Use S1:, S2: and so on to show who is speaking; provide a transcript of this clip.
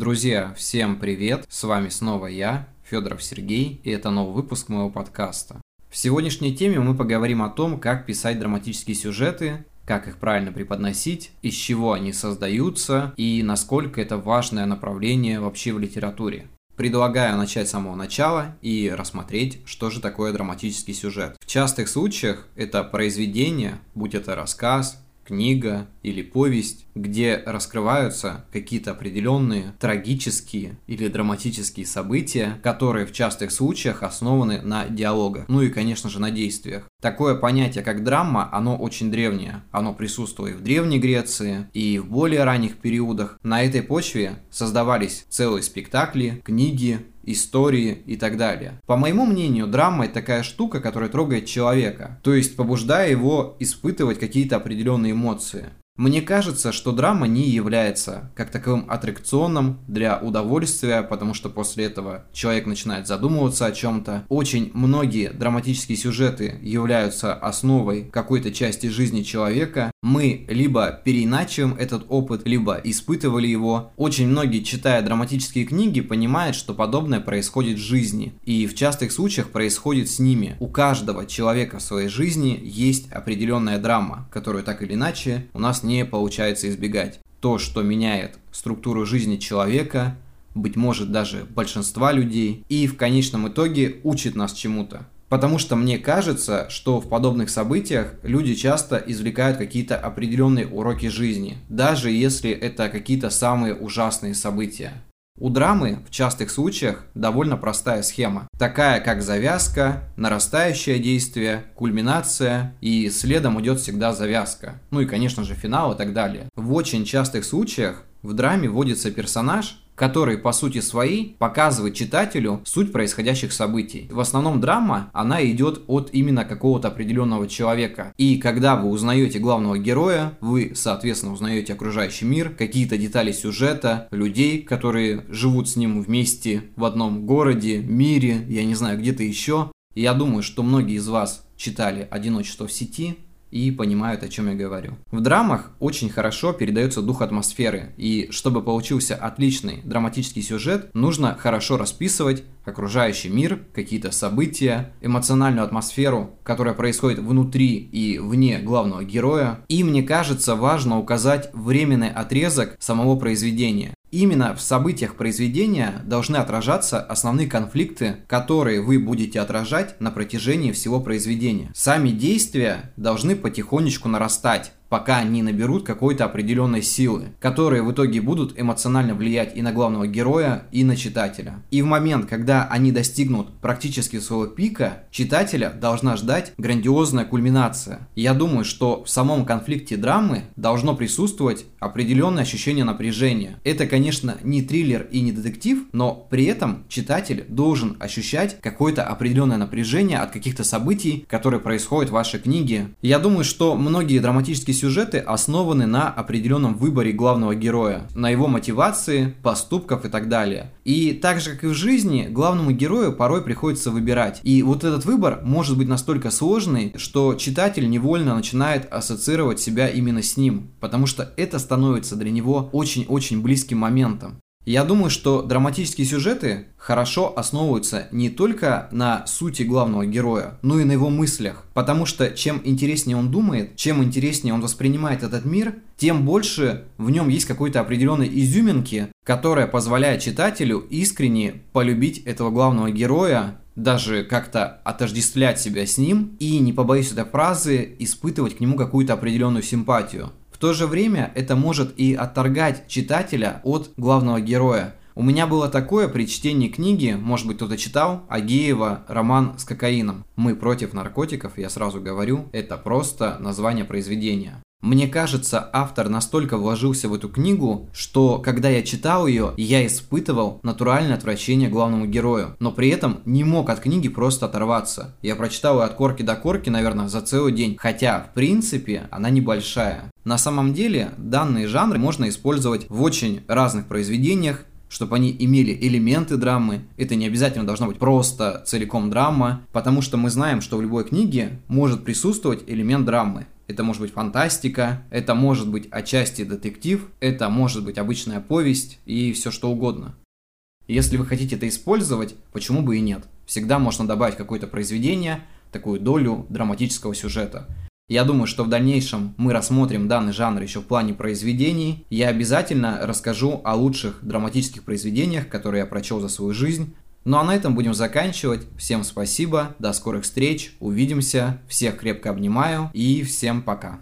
S1: Друзья, всем привет! С вами снова я, Федоров Сергей, и это новый выпуск моего подкаста. В сегодняшней теме мы поговорим о том, как писать драматические сюжеты, как их правильно преподносить, из чего они создаются и насколько это важное направление вообще в литературе. Предлагаю начать с самого начала и рассмотреть, что же такое драматический сюжет. В частых случаях это произведение, будь это рассказ, книга или повесть, где раскрываются какие-то определенные трагические или драматические события, которые в частых случаях основаны на диалогах, ну и, конечно же, на действиях. Такое понятие, как драма, оно очень древнее. Оно присутствует и в Древней Греции, и в более ранних периодах. На этой почве создавались целые спектакли, книги, истории и так далее. По моему мнению, драма это такая штука, которая трогает человека, то есть побуждая его испытывать какие-то определенные эмоции. Мне кажется, что драма не является как таковым аттракционом для удовольствия, потому что после этого человек начинает задумываться о чем-то. Очень многие драматические сюжеты являются основой какой-то части жизни человека. Мы либо переиначиваем этот опыт, либо испытывали его. Очень многие, читая драматические книги, понимают, что подобное происходит в жизни. И в частых случаях происходит с ними. У каждого человека в своей жизни есть определенная драма, которую так или иначе у нас не не получается избегать. То, что меняет структуру жизни человека, быть может даже большинства людей, и в конечном итоге учит нас чему-то. Потому что мне кажется, что в подобных событиях люди часто извлекают какие-то определенные уроки жизни, даже если это какие-то самые ужасные события. У драмы в частых случаях довольно простая схема, такая как завязка, нарастающее действие, кульминация и следом идет всегда завязка. Ну и конечно же финал и так далее. В очень частых случаях в драме вводится персонаж, который по сути своей показывает читателю суть происходящих событий. В основном драма, она идет от именно какого-то определенного человека. И когда вы узнаете главного героя, вы, соответственно, узнаете окружающий мир, какие-то детали сюжета, людей, которые живут с ним вместе в одном городе, мире, я не знаю, где-то еще. я думаю, что многие из вас читали «Одиночество в сети», и понимают, о чем я говорю. В драмах очень хорошо передается дух атмосферы, и чтобы получился отличный драматический сюжет, нужно хорошо расписывать окружающий мир, какие-то события, эмоциональную атмосферу, которая происходит внутри и вне главного героя. И мне кажется важно указать временный отрезок самого произведения. Именно в событиях произведения должны отражаться основные конфликты, которые вы будете отражать на протяжении всего произведения. Сами действия должны потихонечку нарастать, пока они наберут какой-то определенной силы, которые в итоге будут эмоционально влиять и на главного героя, и на читателя. И в момент, когда они достигнут практически своего пика, читателя должна ждать грандиозная кульминация. Я думаю, что в самом конфликте драмы должно присутствовать определенное ощущение напряжения. Это, конечно, не триллер и не детектив, но при этом читатель должен ощущать какое-то определенное напряжение от каких-то событий, которые происходят в вашей книге. Я думаю, что многие драматические сюжеты основаны на определенном выборе главного героя, на его мотивации, поступках и так далее. И так же, как и в жизни, главному герою порой приходится выбирать. И вот этот выбор может быть настолько сложный, что читатель невольно начинает ассоциировать себя именно с ним, потому что это становится для него очень-очень близким моментом. Я думаю, что драматические сюжеты хорошо основываются не только на сути главного героя, но и на его мыслях. Потому что чем интереснее он думает, чем интереснее он воспринимает этот мир, тем больше в нем есть какой-то определенной изюминки, которая позволяет читателю искренне полюбить этого главного героя, даже как-то отождествлять себя с ним и, не побоюсь этой фразы, испытывать к нему какую-то определенную симпатию то же время это может и отторгать читателя от главного героя. У меня было такое при чтении книги, может быть кто-то читал, Агеева «Роман с кокаином». «Мы против наркотиков», я сразу говорю, это просто название произведения. Мне кажется, автор настолько вложился в эту книгу, что когда я читал ее, я испытывал натуральное отвращение главному герою, но при этом не мог от книги просто оторваться. Я прочитал ее от корки до корки, наверное, за целый день, хотя, в принципе, она небольшая. На самом деле, данные жанры можно использовать в очень разных произведениях, чтобы они имели элементы драмы. Это не обязательно должна быть просто целиком драма, потому что мы знаем, что в любой книге может присутствовать элемент драмы. Это может быть фантастика, это может быть отчасти детектив, это может быть обычная повесть и все что угодно. Если вы хотите это использовать, почему бы и нет? Всегда можно добавить какое-то произведение, такую долю драматического сюжета. Я думаю, что в дальнейшем мы рассмотрим данный жанр еще в плане произведений. Я обязательно расскажу о лучших драматических произведениях, которые я прочел за свою жизнь. Ну а на этом будем заканчивать. Всем спасибо, до скорых встреч, увидимся, всех крепко обнимаю и всем пока.